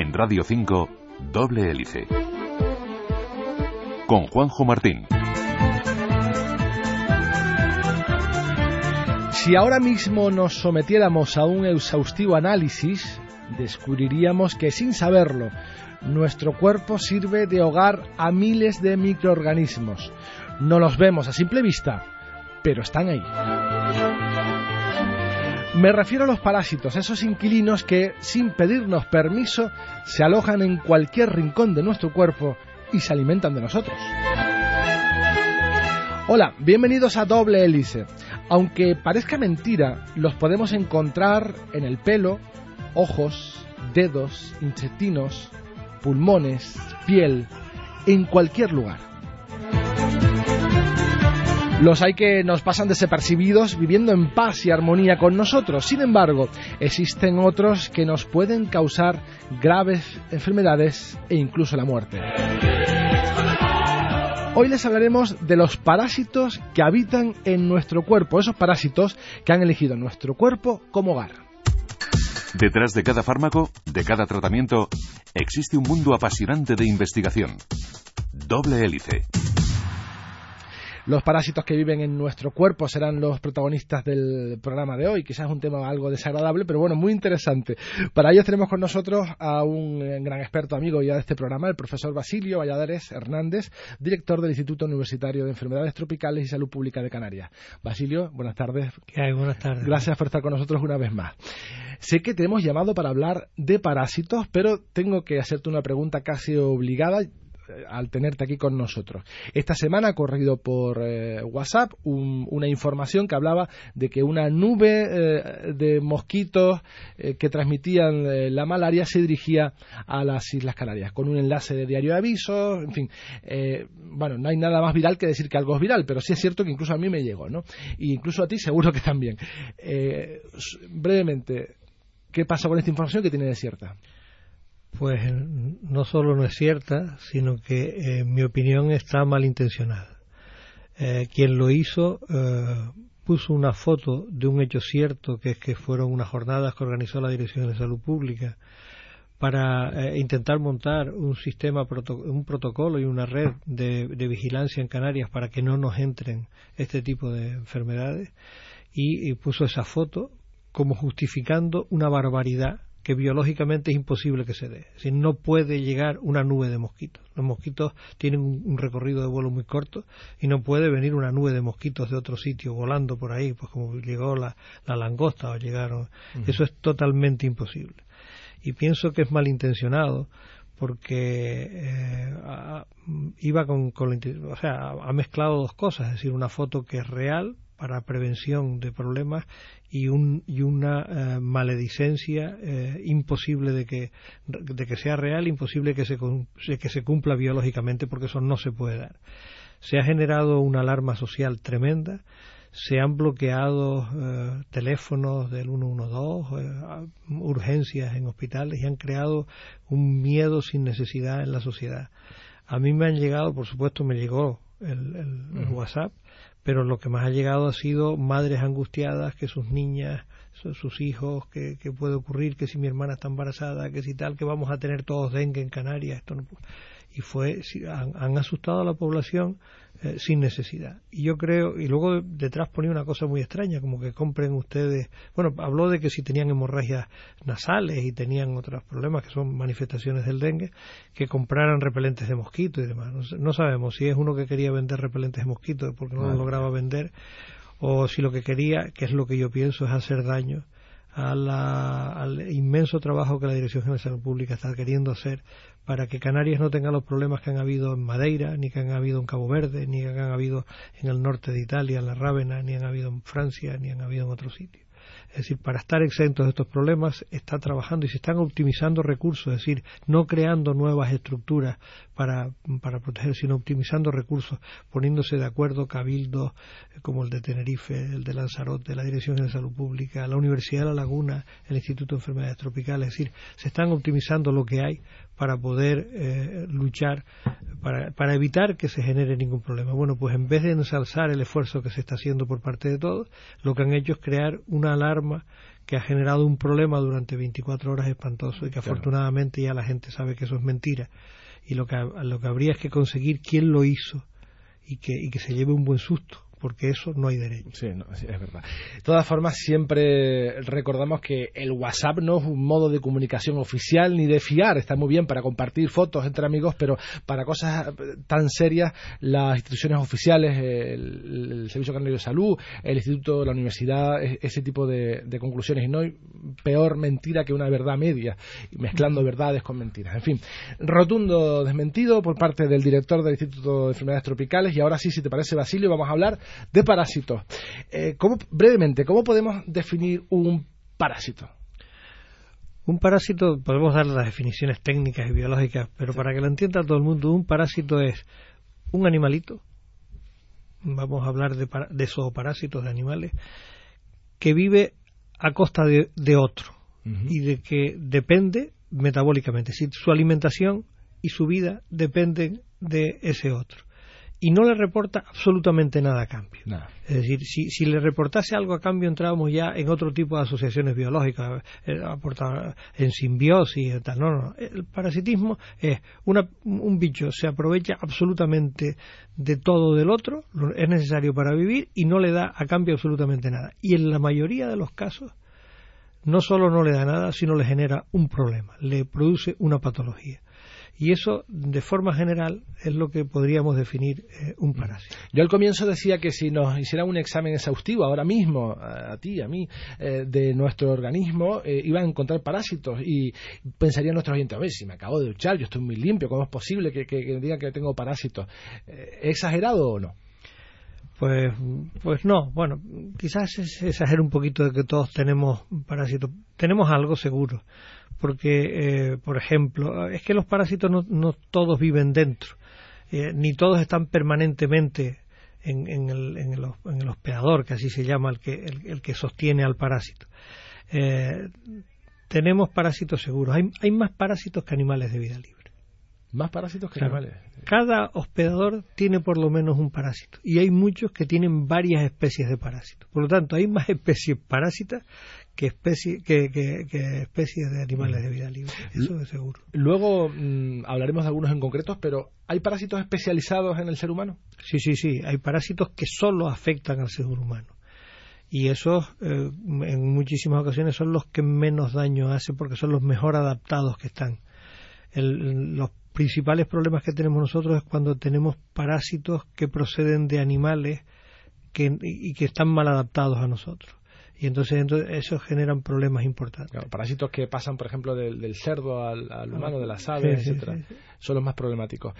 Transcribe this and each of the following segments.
En Radio 5, Doble Hélice. Con Juanjo Martín. Si ahora mismo nos sometiéramos a un exhaustivo análisis, descubriríamos que sin saberlo, nuestro cuerpo sirve de hogar a miles de microorganismos. No los vemos a simple vista, pero están ahí. Me refiero a los parásitos, esos inquilinos que, sin pedirnos permiso, se alojan en cualquier rincón de nuestro cuerpo y se alimentan de nosotros. Hola, bienvenidos a Doble Hélice. Aunque parezca mentira, los podemos encontrar en el pelo, ojos, dedos, intestinos, pulmones, piel, en cualquier lugar. Los hay que nos pasan desapercibidos viviendo en paz y armonía con nosotros. Sin embargo, existen otros que nos pueden causar graves enfermedades e incluso la muerte. Hoy les hablaremos de los parásitos que habitan en nuestro cuerpo, esos parásitos que han elegido nuestro cuerpo como hogar. Detrás de cada fármaco, de cada tratamiento, existe un mundo apasionante de investigación. Doble hélice. Los parásitos que viven en nuestro cuerpo serán los protagonistas del programa de hoy. Quizás es un tema algo desagradable, pero bueno, muy interesante. Para ello tenemos con nosotros a un gran experto amigo ya de este programa, el profesor Basilio Valladares Hernández, director del Instituto Universitario de Enfermedades Tropicales y Salud Pública de Canarias. Basilio, buenas tardes. ¿Qué hay? Buenas tardes. Gracias por estar con nosotros una vez más. Sé que te hemos llamado para hablar de parásitos, pero tengo que hacerte una pregunta casi obligada al tenerte aquí con nosotros. Esta semana ha corrido por eh, WhatsApp una información que hablaba de que una nube eh, de mosquitos eh, que transmitían la malaria se dirigía a las Islas Canarias con un enlace de diario de avisos, en fin. bueno, no hay nada más viral que decir que algo es viral, pero sí es cierto que incluso a mí me llegó, ¿no? Y incluso a ti seguro que también. brevemente, ¿qué pasa con esta información que tiene de cierta? Pues no solo no es cierta, sino que eh, en mi opinión está malintencionada. Eh, quien lo hizo eh, puso una foto de un hecho cierto, que es que fueron unas jornadas que organizó la Dirección de Salud Pública para intentar montar un sistema, un protocolo y una red de, vigilancia en Canarias para que no nos entren este tipo de enfermedades y puso esa foto como justificando una barbaridad que biológicamente es imposible que se dé. Es decir, no puede llegar una nube de mosquitos. Los mosquitos tienen un, recorrido de vuelo muy corto y no puede venir una nube de mosquitos de otro sitio volando por ahí, pues como llegó la, langosta o llegaron. Eso es totalmente imposible. Y pienso que es malintencionado porque eh, iba con, con, o sea, ha mezclado dos cosas, es decir, una foto que es real para prevención de problemas y, un, y una eh, maledicencia eh, imposible de que, de que sea real, imposible que se, que se cumpla biológicamente, porque eso no se puede dar. Se ha generado una alarma social tremenda, se han bloqueado eh, teléfonos del 112, urgencias en hospitales y han creado un miedo sin necesidad en la sociedad. A mí me han llegado, por supuesto, me llegó el, el WhatsApp pero lo que más ha llegado ha sido madres angustiadas, que sus niñas, sus hijos, que, puede ocurrir, que si mi hermana está embarazada, que si tal, que vamos a tener todos dengue en Canarias. Esto no, y fue han, asustado a la población eh, sin necesidad. Y yo creo, y luego detrás ponía una cosa muy extraña, como que compren ustedes, bueno, habló de que si tenían hemorragias nasales y tenían otros problemas que son manifestaciones del dengue, que compraran repelentes de mosquito y demás. No, sabemos si es uno que quería vender repelentes de mosquito porque no lo lograba vender, o si lo que quería, que es lo que yo pienso, es hacer daño al inmenso trabajo que la Dirección General de Salud Pública está queriendo hacer para que Canarias no tenga los problemas que han habido en Madeira, ni que han habido en Cabo Verde, ni que han habido en el norte de Italia, en la Rávena, ni han habido en Francia, ni han habido en otros sitios. Es decir, para estar exentos de estos problemas está trabajando y se están optimizando recursos, es decir, no creando nuevas estructuras para, para proteger, sino optimizando recursos, poniéndose de acuerdo cabildos eh, como el de Tenerife, el de Lanzarote, la Dirección de Salud Pública, la Universidad de La Laguna, el Instituto de Enfermedades Tropicales, es decir, se están optimizando lo que hay para poder eh, luchar, para, para, evitar que se genere ningún problema. Bueno, pues en vez de ensalzar el esfuerzo que se está haciendo por parte de todos, lo que han hecho es crear una alarma que ha generado un problema durante 24 horas espantoso y que afortunadamente ya la gente sabe que eso es mentira. Y lo que, lo que habría es que conseguir quién lo hizo y que, y que se lleve un buen susto porque eso no hay derecho. Sí, es verdad. De todas formas, siempre recordamos que el WhatsApp no es un modo de comunicación oficial ni de fiar. Está muy bien para compartir fotos entre amigos, pero para cosas tan serias, las instituciones oficiales, el, Servicio Canario de Salud, el Instituto, la universidad, ese tipo de, conclusiones. Y no hay peor mentira que una verdad media, mezclando verdades con mentiras. En fin, rotundo desmentido por parte del director del Instituto de Enfermedades Tropicales. Y ahora sí, si te parece, Basilio, vamos a hablar de parásitos. Eh, brevemente, ¿cómo podemos definir un parásito? Un parásito, podemos dar las definiciones técnicas y biológicas, pero para que lo entienda todo el mundo, un parásito es un animalito, vamos a hablar de, de zooparásitos de animales, que vive a costa de, otro y de que depende metabólicamente, si su alimentación y su vida dependen de ese otro y no le reporta absolutamente nada a cambio. Es decir, si, si, le reportase algo a cambio, entrábamos ya en otro tipo de asociaciones biológicas, eh, en simbiosis y tal. No, no, el parasitismo es una, un bicho se aprovecha absolutamente de todo del otro, es necesario para vivir y no le da a cambio absolutamente nada. Y en la mayoría de los casos, no solo no le da nada, sino le genera un problema, le produce una patología. Y eso, de forma general, es lo que podríamos definir eh, un parásito. Yo al comienzo decía que si nos hicieran un examen exhaustivo ahora mismo, a, ti, a mí, eh, de nuestro organismo, eh, iban a encontrar parásitos y pensarían nuestros oyentes, a ver, si me acabo de duchar, yo estoy muy limpio, ¿cómo es posible que, que, digan que tengo parásitos? ¿Es exagerado o no? Pues, pues no, bueno, quizás exagere un poquito de que todos tenemos parásitos. Tenemos algo seguro porque, eh, por ejemplo, es que los parásitos no, todos viven dentro, eh, ni todos están permanentemente en, el, en, el, hospedador, que así se llama el que, el, que sostiene al parásito. Eh, tenemos parásitos seguros. Hay, hay más parásitos que animales de vida libre. Más parásitos que animales. Cada hospedador tiene por lo menos un parásito y hay muchos que tienen varias especies de parásitos. Por lo tanto, hay más especies parásitas que, especie, que, especies de animales de vida libre. Eso es seguro. Luego mm, hablaremos de algunos en concretos, pero ¿hay parásitos especializados en el ser humano? Sí, sí, sí. Hay parásitos que solo afectan al ser humano. Y esos, eh, en muchísimas ocasiones, son los que menos daño hacen porque son los mejor adaptados que están. los principales problemas que tenemos nosotros es cuando tenemos parásitos que proceden de animales que, y que están mal adaptados a nosotros y entonces, entonces eso generan problemas importantes. parásitos que pasan, por ejemplo, del, cerdo al, humano, de las aves, etcétera, son los más problemáticos.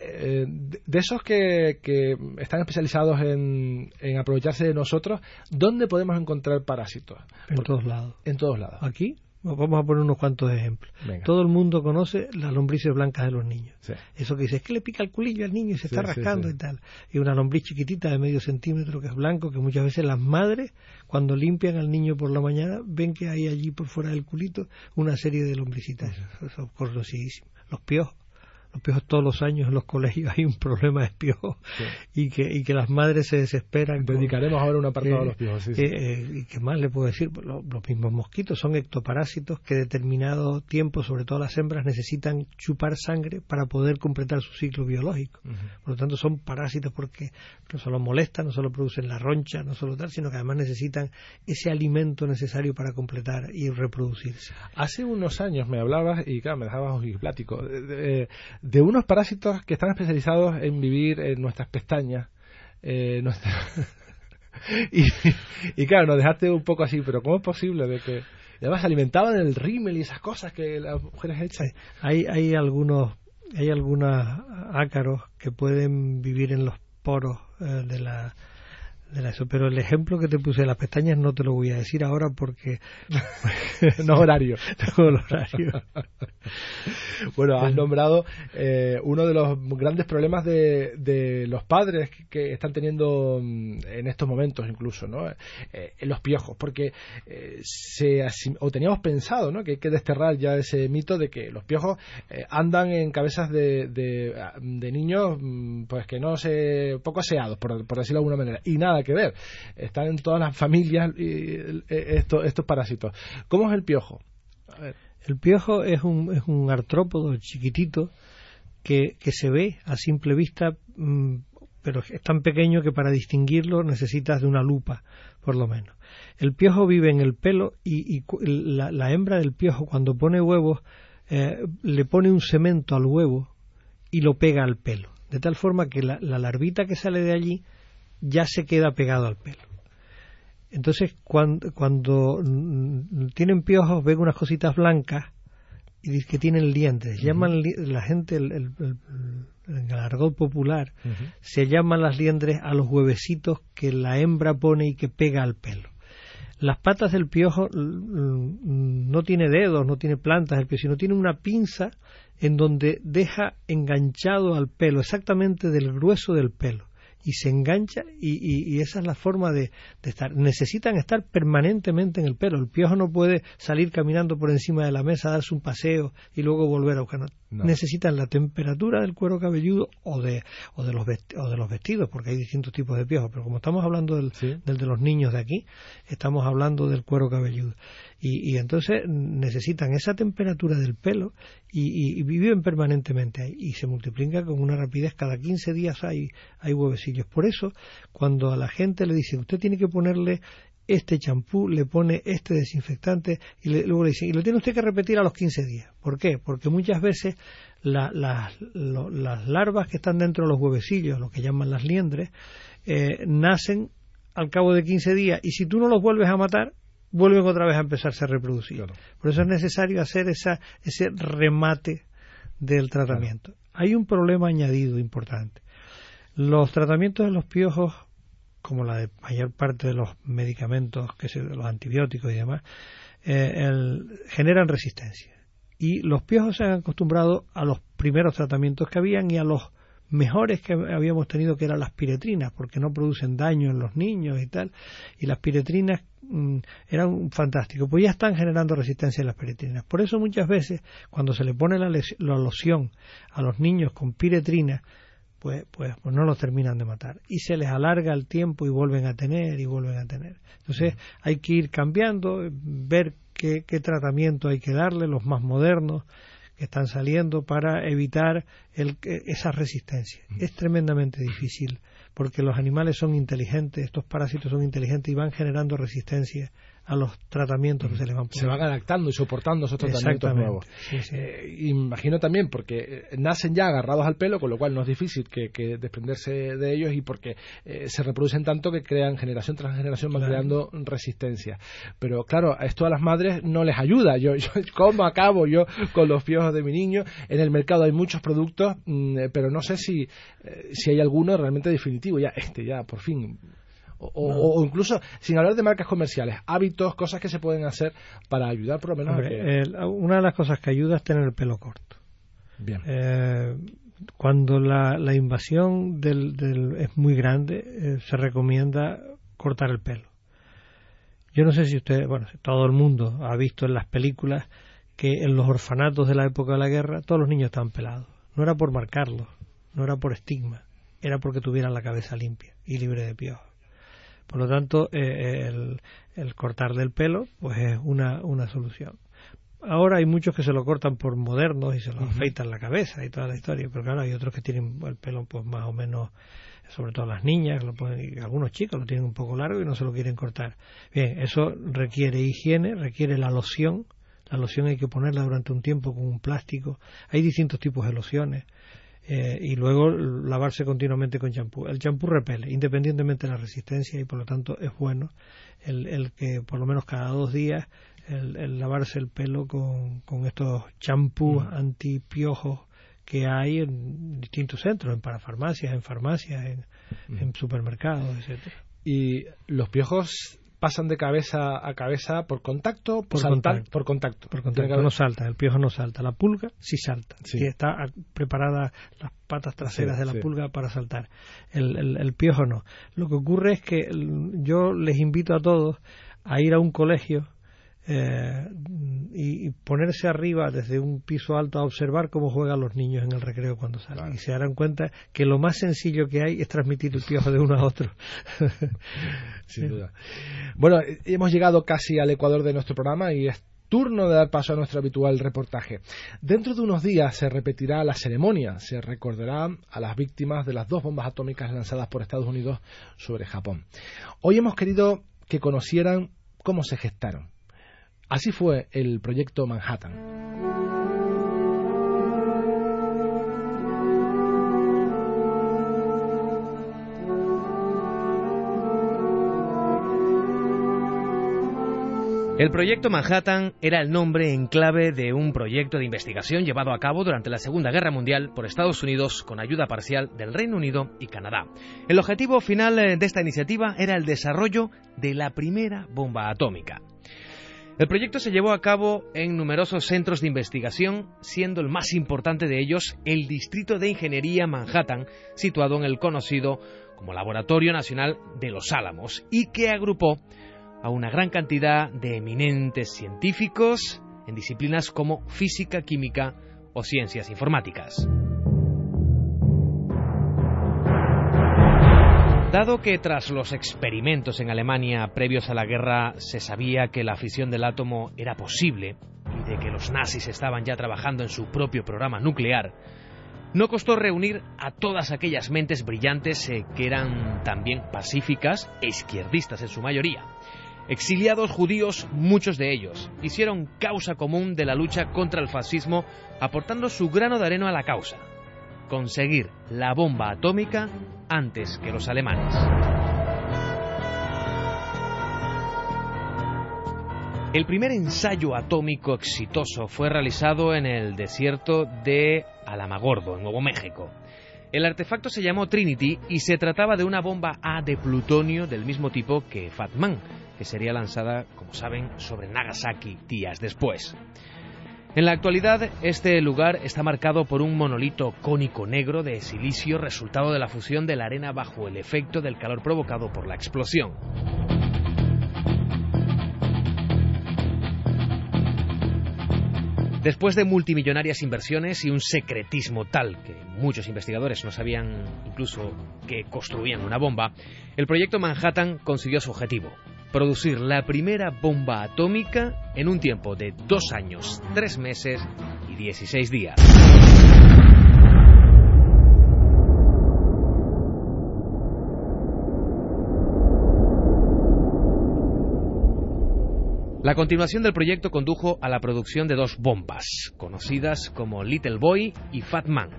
Eh, de esos que, que están especializados en, en, aprovecharse de nosotros, ¿dónde podemos encontrar parásitos? En todos lados. En todos lados. Aquí Vamos a poner unos cuantos ejemplos. Todo el mundo conoce las lombrices blancas de los niños. Eso que dice, es que le pica el culillo al niño y se está rascando y tal. Y una lombriz chiquitita de medio centímetro que es blanco, que muchas veces las madres, cuando limpian al niño por la mañana, ven que hay allí por fuera del culito una serie de lombricitas. Eso es Los piojos piojos todos los años en los colegios hay un problema de piojos y, que, y que las madres se desesperan. Dedicaremos ahora un apartado a los piojos. Eh, eh, ¿Y qué más le puedo decir? Pues los, mismos mosquitos son ectoparásitos que determinado tiempo, sobre todo las hembras, necesitan chupar sangre para poder completar su ciclo biológico. Por lo tanto, son parásitos porque no solo molestan, no solo producen la roncha, no solo tal, sino que además necesitan ese alimento necesario para completar y reproducirse. Hace unos años me hablabas y claro, me dejabas plático de unos parásitos que están especializados en vivir en nuestras pestañas. Eh, y, claro, nos dejaste un poco así, pero ¿cómo es posible de que además se alimentaban el rímel y esas cosas que las mujeres echan? Hay, hay algunos hay algunos ácaros que pueden vivir en los poros eh, de la eso. Pero el ejemplo que te puse de las pestañas no te lo voy a decir ahora porque no horario. no horario. bueno, has nombrado eh, uno de los grandes problemas de, de, los padres que están teniendo mm, en estos momentos incluso, ¿no? Eh, los piojos, porque eh, se o teníamos pensado, ¿no? Que hay que desterrar ya ese mito de que los piojos andan en cabezas de, de, niños, mm, pues que no se poco aseados, por, por decirlo de alguna manera, y nada que ver. Están en todas las familias estos, estos parásitos. ¿Cómo es el piojo? El piojo es un, es un artrópodo chiquitito que, que se ve a simple vista, mm, pero es tan pequeño que para distinguirlo necesitas de una lupa, por lo menos. El piojo vive en el pelo y, la, hembra del piojo cuando pone huevos eh, le pone un cemento al huevo y lo pega al pelo, de tal forma que la, la larvita que sale de allí ya se queda pegado al pelo. Entonces, cuando, cuando tienen piojos, ven unas cositas blancas y que tienen dientes. Llaman la gente, el, el, el, argot popular, se llaman las liendres a los huevecitos que la hembra pone y que pega al pelo. Las patas del piojo no tiene dedos, no tiene plantas el piojo, sino tiene una pinza en donde deja enganchado al pelo, exactamente del grueso del pelo y se engancha y, esa es la forma de, estar. Necesitan estar permanentemente en el pelo. El piojo no puede salir caminando por encima de la mesa, darse un paseo y luego volver a buscar. Necesitan la temperatura del cuero cabelludo o de, o, de los o de los vestidos, porque hay distintos tipos de piojos. Pero como estamos hablando del, del de los niños de aquí, estamos hablando del cuero cabelludo. Y, entonces necesitan esa temperatura del pelo y, viven permanentemente ahí y se multiplican con una rapidez. Cada 15 días hay, hay huevecillos. Por eso, cuando a la gente le dicen, usted tiene que ponerle este champú, le pone este desinfectante y luego le dicen, y lo tiene usted que repetir a los 15 días. ¿Por qué? Porque muchas veces las larvas que están dentro de los huevecillos, lo que llaman las liendres, eh, nacen al cabo de 15 días y si tú no los vuelves a matar, vuelven otra vez a empezarse a reproducir. Por eso es necesario hacer esa, ese remate del tratamiento. Hay un problema añadido importante. Los tratamientos de los piojos, como la de mayor parte de los medicamentos, que se, los antibióticos y demás, eh, generan resistencia. Y los piojos se han acostumbrado a los primeros tratamientos que habían y a los mejores que habíamos tenido que eran las piretrinas porque no producen daño en los niños y tal y las piretrinas mm, eran fantásticos pues ya están generando resistencia a las piretrinas por eso muchas veces cuando se le pone la, loción a los niños con piretrina pues, pues, pues, no los terminan de matar. Y se les alarga el tiempo y vuelven a tener y vuelven a tener. Entonces hay que ir cambiando ver qué, qué tratamiento hay que darle los más modernos que están saliendo para evitar el, esa resistencia. Es tremendamente difícil porque los animales son inteligentes, estos parásitos son inteligentes y van generando resistencia a los tratamientos que se les van Se van adaptando y soportando esos tratamientos nuevos. Eh, imagino también porque eh, nacen ya agarrados al pelo, con lo cual no es difícil que, desprenderse de ellos y porque eh, se reproducen tanto que crean generación tras generación, van creando resistencia. Pero claro, esto a las madres no les ayuda. Yo, yo ¿Cómo acabo yo con los piojos de mi niño? En el mercado hay muchos productos, mm, pero no sé si, si hay alguno realmente definitivo. Ya, este, ya, por fin o, incluso, sin hablar de marcas comerciales, hábitos, cosas que se pueden hacer para ayudar por lo menos a una de las cosas que ayuda es tener el pelo corto. Bien. Eh, cuando la, la invasión del, es muy grande, eh, se recomienda cortar el pelo. Yo no sé si usted, bueno, todo el mundo ha visto en las películas que en los orfanatos de la época de la guerra todos los niños estaban pelados. No era por marcarlos, no era por estigma, era porque tuvieran la cabeza limpia y libre de piojos. Por lo tanto, eh, el, el, cortarle el pelo pues es una, una solución. Ahora hay muchos que se lo cortan por modernos y se lo afeitan la cabeza y toda la historia, pero claro, hay otros que tienen el pelo pues más o menos, sobre todo las niñas, lo pueden, algunos chicos lo tienen un poco largo y no se lo quieren cortar. Bien, eso requiere higiene, requiere la loción, la loción hay que ponerla durante un tiempo con un plástico. Hay distintos tipos de lociones. Eh, y luego lavarse continuamente con champú. El champú repele, independientemente de la resistencia, y por lo tanto es bueno el, el que por lo menos cada dos días el, lavarse el pelo con, con estos champús mm. antipiojos que hay en distintos centros, en parafarmacias, en farmacias, en, mm. en supermercados, etcétera. Y los piojos pasan de cabeza a cabeza por contacto, por, contacto, por contacto. Por contacto no salta, el piojo no salta, la pulga sí salta, sí. está preparada las patas traseras de la pulga para saltar. El, el, piojo no. Lo que ocurre es que yo les invito a todos a ir a un colegio eh, y, ponerse arriba desde un piso alto a observar cómo juegan los niños en el recreo cuando salen. Y se darán cuenta que lo más sencillo que hay es transmitir el piojo de uno a otro. Sin duda. Bueno, hemos llegado casi al ecuador de nuestro programa y es turno de dar paso a nuestro habitual reportaje. Dentro de unos días se repetirá la ceremonia, se recordará a las víctimas de las dos bombas atómicas lanzadas por Estados Unidos sobre Japón. Hoy hemos querido que conocieran cómo se gestaron. Así fue el proyecto Manhattan. El proyecto Manhattan era el nombre en clave de un proyecto de investigación llevado a cabo durante la Segunda Guerra Mundial por Estados Unidos con ayuda parcial del Reino Unido y Canadá. El objetivo final eh, de esta iniciativa era el desarrollo de la primera bomba atómica. El proyecto se llevó a cabo en numerosos centros de investigación, siendo el más importante de ellos el Distrito de Ingeniería Manhattan, situado en el conocido como Laboratorio Nacional de los Álamos, y que agrupó a una gran cantidad de eminentes científicos en disciplinas como física, química o ciencias informáticas. Dado que tras los experimentos en Alemania previos a la guerra se sabía que la fisión del átomo era posible y de que los nazis estaban ya trabajando en su propio programa nuclear, no costó reunir a todas aquellas mentes brillantes eh, que eran también pacíficas e izquierdistas en su mayoría, Exiliados judíos, muchos de ellos, hicieron causa común de la lucha contra el fascismo, aportando su grano de arena a la causa, conseguir la bomba atómica antes que los alemanes. El primer ensayo atómico exitoso fue realizado en el desierto de Alamagordo, en Nuevo México. El artefacto se llamó Trinity y se trataba de una bomba A de plutonio del mismo tipo que Fatman, que sería lanzada, como saben, sobre Nagasaki días después. En la actualidad, este lugar está marcado por un monolito cónico negro de silicio resultado de la fusión de la arena bajo el efecto del calor provocado por la explosión. Después de multimillonarias inversiones y un secretismo tal que muchos investigadores no sabían incluso que construían una bomba, el proyecto Manhattan consiguió su objetivo, producir la primera bomba atómica en un tiempo de dos años, tres meses y 16 días. La continuación del proyecto condujo a la producción de dos bombas, conocidas como Little Boy y Fat Man,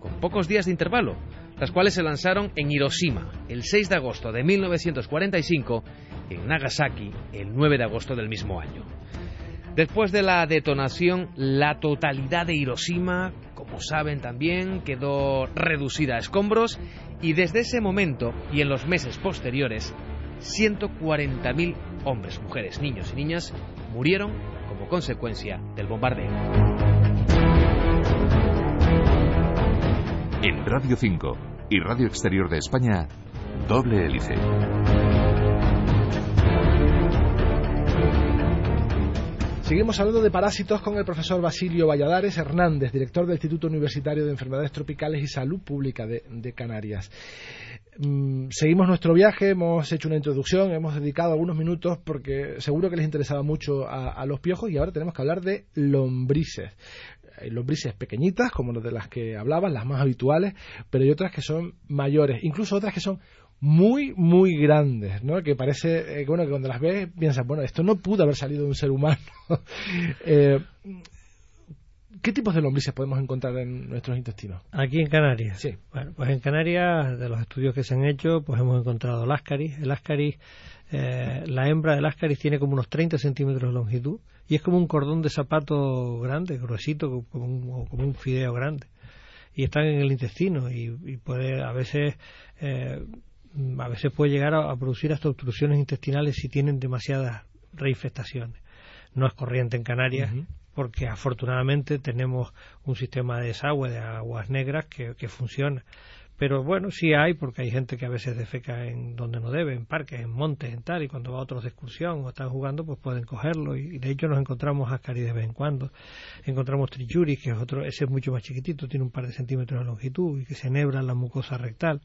con pocos días de intervalo, las cuales se lanzaron en Hiroshima el 6 de agosto de 1945 y en Nagasaki el 9 de agosto del mismo año. Después de la detonación, la totalidad de Hiroshima, como saben también, quedó reducida a escombros y desde ese momento y en los meses posteriores, 140.000 hombres, mujeres, niños y niñas murieron como consecuencia del bombardeo. En Radio 5 y Radio Exterior de España, doble hélice. Seguimos hablando de parásitos con el profesor Basilio Valladares Hernández, director del Instituto Universitario de Enfermedades Tropicales y Salud Pública de, Canarias. Mm, seguimos nuestro viaje, hemos hecho una introducción, hemos dedicado algunos minutos porque seguro que les interesaba mucho a los piojos y ahora tenemos que hablar de lombrices hay lombrices pequeñitas, como las de las que hablabas, las más habituales, pero hay otras que son mayores, incluso otras que son muy, muy grandes, ¿no? Que parece, eh, bueno, que cuando las ves piensas, bueno, esto no pudo haber salido de un ser humano. Eh, ¿Qué tipos de lombrices podemos encontrar en nuestros intestinos? Aquí en Canarias. Sí. Bueno, pues en Canarias, de los estudios que se han hecho, pues hemos encontrado el ascaris. El ascaris, eh, la hembra del ascaris tiene como unos 30 centímetros de longitud y es como un cordón de zapato grande, gruesito, como un, como un fideo grande. Y están en el intestino y, puede a veces eh, a veces puede llegar a, producir hasta obstrucciones intestinales si tienen demasiadas reinfestaciones. No es corriente en Canarias, porque afortunadamente tenemos un sistema de desagüe de aguas negras que, que funciona pero bueno, sí hay, porque hay gente que a veces defeca en donde no debe, en parques, en montes, en tal, y cuando va a otros de excursión o están jugando, pues pueden cogerlo. Y, de hecho nos encontramos ascari de vez en cuando. Encontramos trichuris, que es otro, ese es mucho más chiquitito, tiene un par de centímetros de longitud y que se enhebra la mucosa rectal.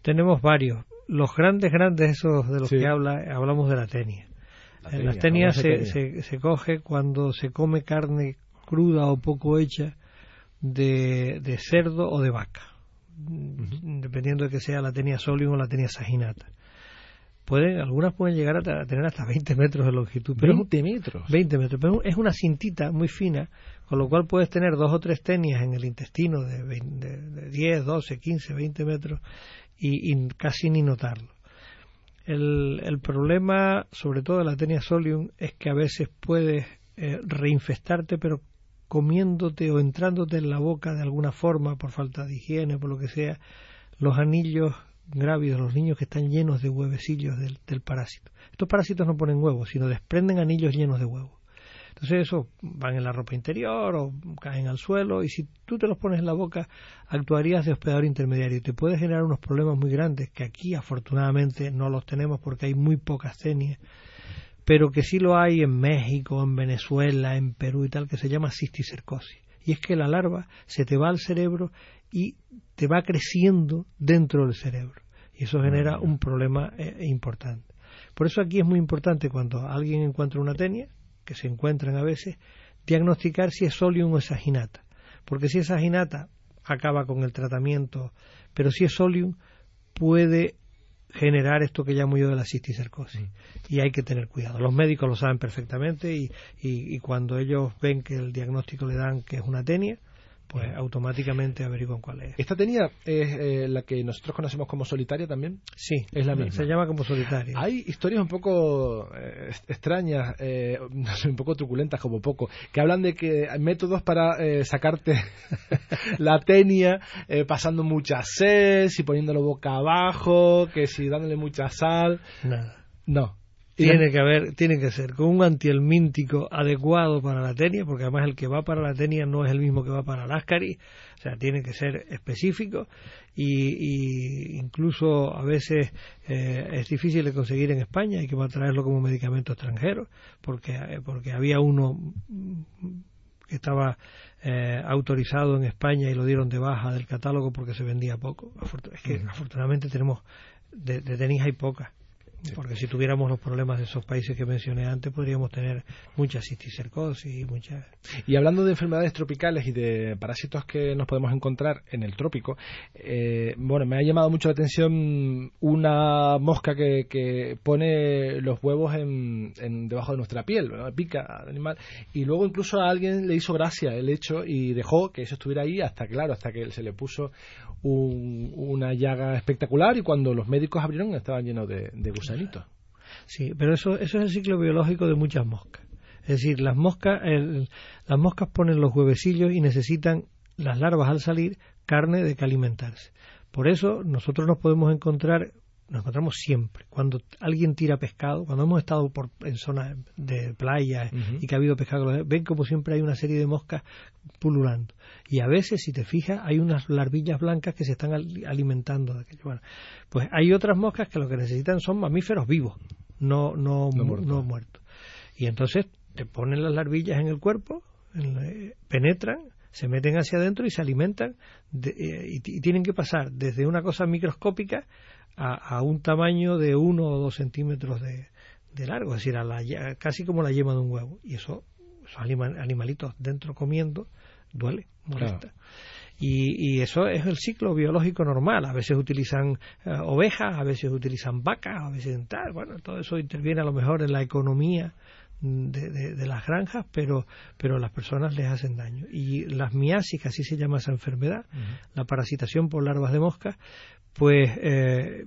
Tenemos varios. Los grandes, grandes, esos de los que habla, hablamos de la tenia. en las tenias se, se, se coge cuando se come carne cruda o poco hecha de, de cerdo o de vaca dependiendo de que sea la tenia solium o la tenia saginata. Pueden, algunas pueden llegar a tener hasta 20 metros de longitud. Pero 20 metros. 20 metros. Pero es una cintita muy fina, con lo cual puedes tener dos o tres tenias en el intestino de, de, 10, 12, 15, 20 metros y, casi ni notarlo. El, el, problema, sobre todo de la tenia solium, es que a veces puedes eh, reinfestarte, pero comiéndote o entrándote en la boca de alguna forma por falta de higiene, por lo que sea, los anillos grávidos, los niños que están llenos de huevecillos del, parásito. Estos parásitos no ponen huevos, sino desprenden anillos llenos de huevos. Entonces eso van en la ropa interior o caen al suelo y si tú te los pones en la boca actuarías de hospedador intermediario te puede generar unos problemas muy grandes que aquí afortunadamente no los tenemos porque hay muy pocas cenias pero que sí lo hay en México, en Venezuela, en Perú y tal, que se llama cisticercosis. Y es que la larva se te va al cerebro y te va creciendo dentro del cerebro. Y eso genera un problema eh, importante. Por eso aquí es muy importante cuando alguien encuentra una tenia, que se encuentran a veces, diagnosticar si es solium o es aginata. Porque si es aginata, acaba con el tratamiento, pero si es solium, puede generar esto que llamo yo de la cisticercosis. Y hay que tener cuidado. Los médicos lo saben perfectamente y, y, y, cuando ellos ven que el diagnóstico le dan que es una tenia, pues automáticamente averiguan cuál es. ¿Esta tenía es eh, la que nosotros conocemos como solitaria también? Sí, es la misma. Se llama como solitaria. Hay historias un poco eh, extrañas, eh, un poco truculentas como poco, que hablan de que hay métodos para sacarte la tenia pasando mucha sed, si poniéndolo boca abajo, que si dándole mucha sal. Nada. No. Tiene que haber, tiene que ser con un antielmíntico adecuado para la tenia, porque además el que va para la tenia no es el mismo que va para el ascari, o sea, tiene que ser específico y, incluso a veces eh, es difícil de conseguir en España, hay que traerlo como medicamento extranjero, porque, eh, porque había uno que estaba eh, autorizado en España y lo dieron de baja del catálogo porque se vendía poco. Es que afortunadamente tenemos, de, de tenis hay pocas porque si tuviéramos los problemas de esos países que mencioné antes, podríamos tener mucha cisticercosis y muchas. Y hablando de enfermedades tropicales y de parásitos que nos podemos encontrar en el trópico, eh, bueno, me ha llamado mucho la atención una mosca que, que pone los huevos en, debajo de nuestra piel, pica al animal, y luego incluso a alguien le hizo gracia el hecho y dejó que eso estuviera ahí hasta, claro, hasta que se le puso una llaga espectacular y cuando los médicos abrieron estaban llenos de, de Sí, pero eso, eso es el ciclo biológico de muchas moscas. Es decir, las moscas, las moscas ponen los huevecillos y necesitan las larvas al salir carne de que alimentarse. Por eso nosotros nos podemos encontrar nos encontramos siempre. Cuando alguien tira pescado, cuando hemos estado por, en zonas de playa y que ha habido pescado, ven como siempre hay una serie de moscas pululando. Y a veces, si te fijas, hay unas larvillas blancas que se están alimentando de aquello. Bueno, pues hay otras moscas que lo que necesitan son mamíferos vivos, no, no, no, muertos. Y entonces te ponen las larvillas en el cuerpo, penetran, se meten hacia adentro y se alimentan eh, y, tienen que pasar desde una cosa microscópica a, un tamaño de uno o dos centímetros de, largo, es decir, a la, casi como la yema de un huevo. Y eso, esos animalitos dentro comiendo, duele, molesta. Y, y, eso es el ciclo biológico normal. A veces utilizan eh, ovejas, a veces utilizan vacas, a veces tal. Bueno, todo eso interviene a lo mejor en la economía de, de, las granjas, pero, pero las personas les hacen daño. Y las miasis, así se llama esa enfermedad, la parasitación por larvas de mosca, pues eh,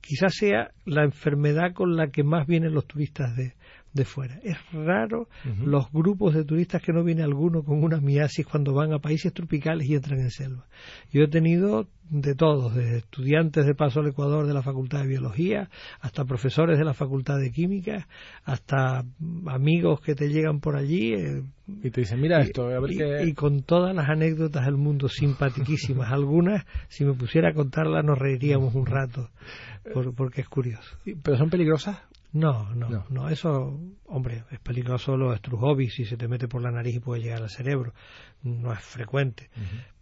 quizás sea la enfermedad con la que más vienen los turistas de, de fuera. Es raro los grupos de turistas que no viene alguno con una miasis cuando van a países tropicales y entran en selva. Yo he tenido de todos, desde estudiantes de paso al Ecuador de la Facultad de Biología, hasta profesores de la Facultad de Química, hasta amigos que te llegan por allí. Eh, y te dicen, mira esto, a ver y, qué... y con todas las anécdotas del mundo simpaticísimas. Algunas, si me pusiera a contarlas, nos reiríamos un rato, porque es curioso. ¿Pero son peligrosas? No, no, no, eso, hombre, es peligroso los estrujovis si se te mete por la nariz y puede llegar al cerebro. No es frecuente.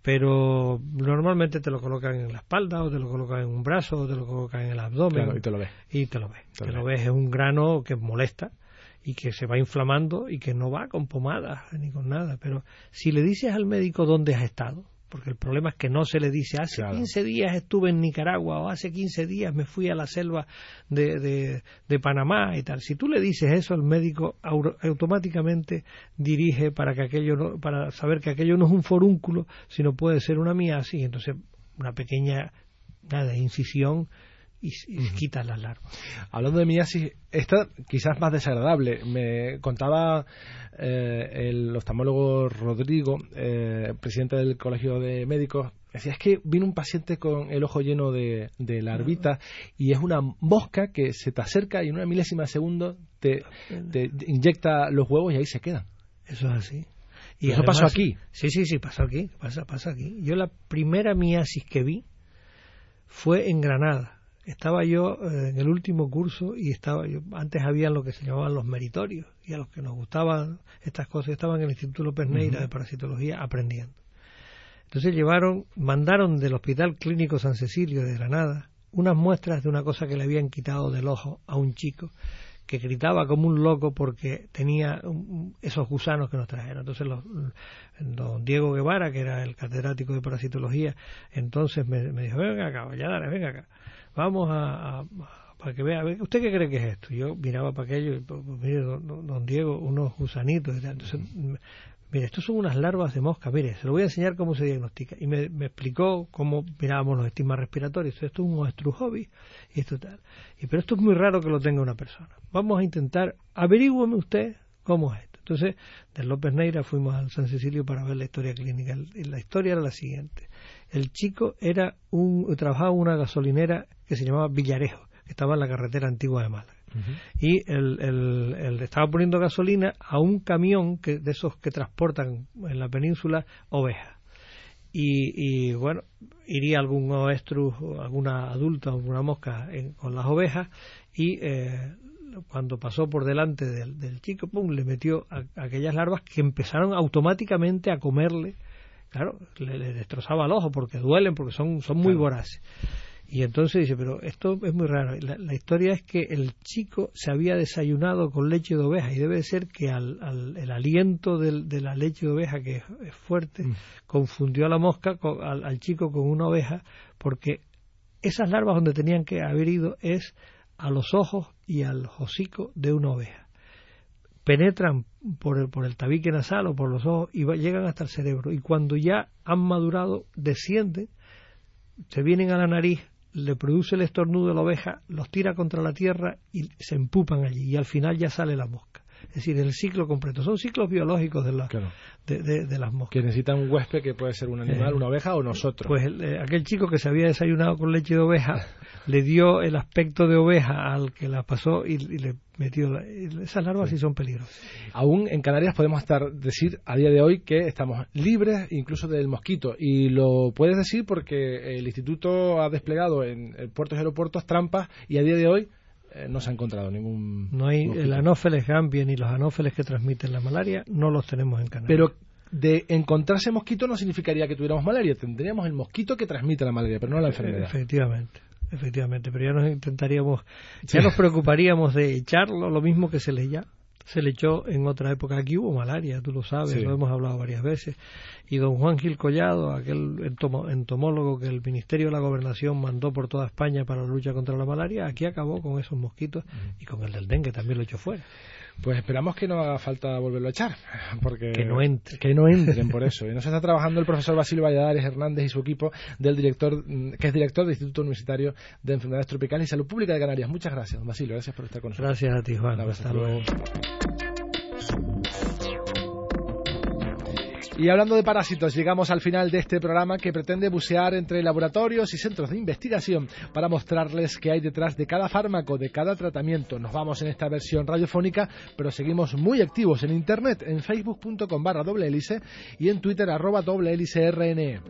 Pero normalmente te lo colocan en la espalda o te lo colocan en un brazo o te lo colocan en el abdomen. y te lo ves. Y te lo ves. Te, lo ves. Es un grano que molesta y que se va inflamando y que no va con pomadas ni con nada. Pero si le dices al médico dónde has estado, porque el problema es que no se le dice hace 15 días estuve en Nicaragua o hace 15 días me fui a la selva de, de, Panamá y tal. Si tú le dices eso, el médico automáticamente dirige para que aquello no, para saber que aquello no es un forúnculo, sino puede ser una miasis, entonces una pequeña nada, incisión y, quita las larvas. Hablando de miasis, esta quizás más desagradable. Me contaba eh, el oftalmólogo Rodrigo, eh, presidente del Colegio de Médicos, decía, es que vino un paciente con el ojo lleno de, de larvita y es una mosca que se te acerca y en una milésima de segundo te, te inyecta los huevos y ahí se quedan. Eso es así. Y eso pasó aquí. Sí, sí, sí, pasó aquí, pasa, pasa aquí. Yo la primera miasis que vi fue en Granada estaba yo eh, en el último curso y estaba yo antes había lo que se llamaban los meritorios y a los que nos gustaban estas cosas estaban en el Instituto López Neira de Parasitología aprendiendo. Entonces llevaron, mandaron del Hospital Clínico San Cecilio de Granada unas muestras de una cosa que le habían quitado del ojo a un chico que gritaba como un loco porque tenía esos gusanos que nos trajeron. Entonces, los, don Diego Guevara, que era el catedrático de parasitología, entonces me, dijo, venga acá, Valladares, venga acá vamos a, para que vea, ¿usted qué cree que es esto? Yo miraba para aquello y, pues, mire, don, Diego, unos gusanitos. Entonces, mire, estos son unas larvas de mosca, mire, se lo voy a enseñar cómo se diagnostica. Y me, explicó cómo mirábamos los estigmas respiratorios. Esto es un hobby y esto tal. Y, pero esto es muy raro que lo tenga una persona. Vamos a intentar, averígüeme usted cómo es esto. Entonces, de López Neira fuimos al San Cecilio para ver la historia clínica. Y la historia era la siguiente. El chico era un, trabajaba en una gasolinera que se llamaba Villarejo, que estaba en la carretera antigua de Málaga. Y él, estaba poniendo gasolina a un camión que, de esos que transportan en la península ovejas. Y, bueno, iría algún oestrus, alguna adulta, alguna mosca con las ovejas y eh, cuando pasó por delante del, chico, pum, le metió aquellas larvas que empezaron automáticamente a comerle claro, le, destrozaba el ojo porque duelen, porque son, son muy voraces. Y entonces dice, pero esto es muy raro. La, historia es que el chico se había desayunado con leche de oveja y debe ser que al, el aliento de la leche de oveja, que es, fuerte, mm. confundió a la mosca, al, al, chico con una oveja, porque esas larvas donde tenían que haber ido es a los ojos y al hocico de una oveja penetran por el, por el tabique nasal o por los ojos y llegan hasta el cerebro. Y cuando ya han madurado, descienden, se vienen a la nariz, le produce el estornudo de la oveja, los tira contra la tierra y se empupan allí. Y al final ya sale la mosca. Es decir, el ciclo completo. Son ciclos biológicos de, la, de, las moscas. Que necesitan un huésped que puede ser un animal, eh, una oveja o nosotros. Pues eh, aquel chico que se había desayunado con leche de oveja le dio el aspecto de oveja al que la pasó y, le metió la, esas larvas sí. son peligrosas. Aún en Canarias podemos estar decir a día de hoy que estamos libres incluso del mosquito y lo puedes decir porque el instituto ha desplegado en puertos y aeropuertos trampas y a día de hoy eh, no se ha encontrado ningún. No hay el anófeles gambia ni los anófeles que transmiten la malaria, no los tenemos en Canarias. Pero de encontrarse mosquito no significaría que tuviéramos malaria, tendríamos el mosquito que transmite la malaria, pero no la enfermedad. Efectivamente. Efectivamente, pero ya nos intentaríamos, ya nos preocuparíamos de echarlo, lo mismo que se le ya se le echó en otra época. Aquí hubo malaria, tú lo sabes, lo hemos hablado varias veces. y don Juan Gil Collado, aquel entomólogo que el Ministerio de la Gobernación mandó por toda España para la lucha contra la malaria, aquí acabó con esos mosquitos y con el del dengue también lo echó fuera. Pues esperamos que no haga falta volverlo a echar, porque que no entren, que no entren por eso. Y nos está trabajando el profesor Basilio Valladares Hernández y su equipo del director, mm, que es director del Instituto Universitario de Enfermedades Tropicales y Salud Pública de Canarias. Muchas gracias, Basilio, gracias por estar con nosotros. Gracias a ti, Juan. Hasta luego. Y hablando de parásitos, llegamos al final de este programa que pretende bucear entre laboratorios y centros de investigación para mostrarles qué hay detrás de cada fármaco, de cada tratamiento. Nos vamos en esta versión radiofónica, pero seguimos muy activos en internet, en facebook.com barra doble hélice y en twitter arroba doble hélice RNE.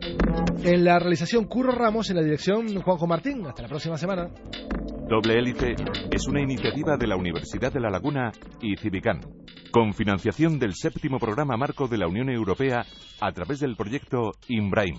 En la realización Curro Ramos, en la dirección Juanjo Martín. Hasta la próxima semana. Doble Hélice es una iniciativa de la Universidad de La Laguna y Civicán, con financiación del séptimo programa marco de la Unión Europea a través del proyecto INBRAIM.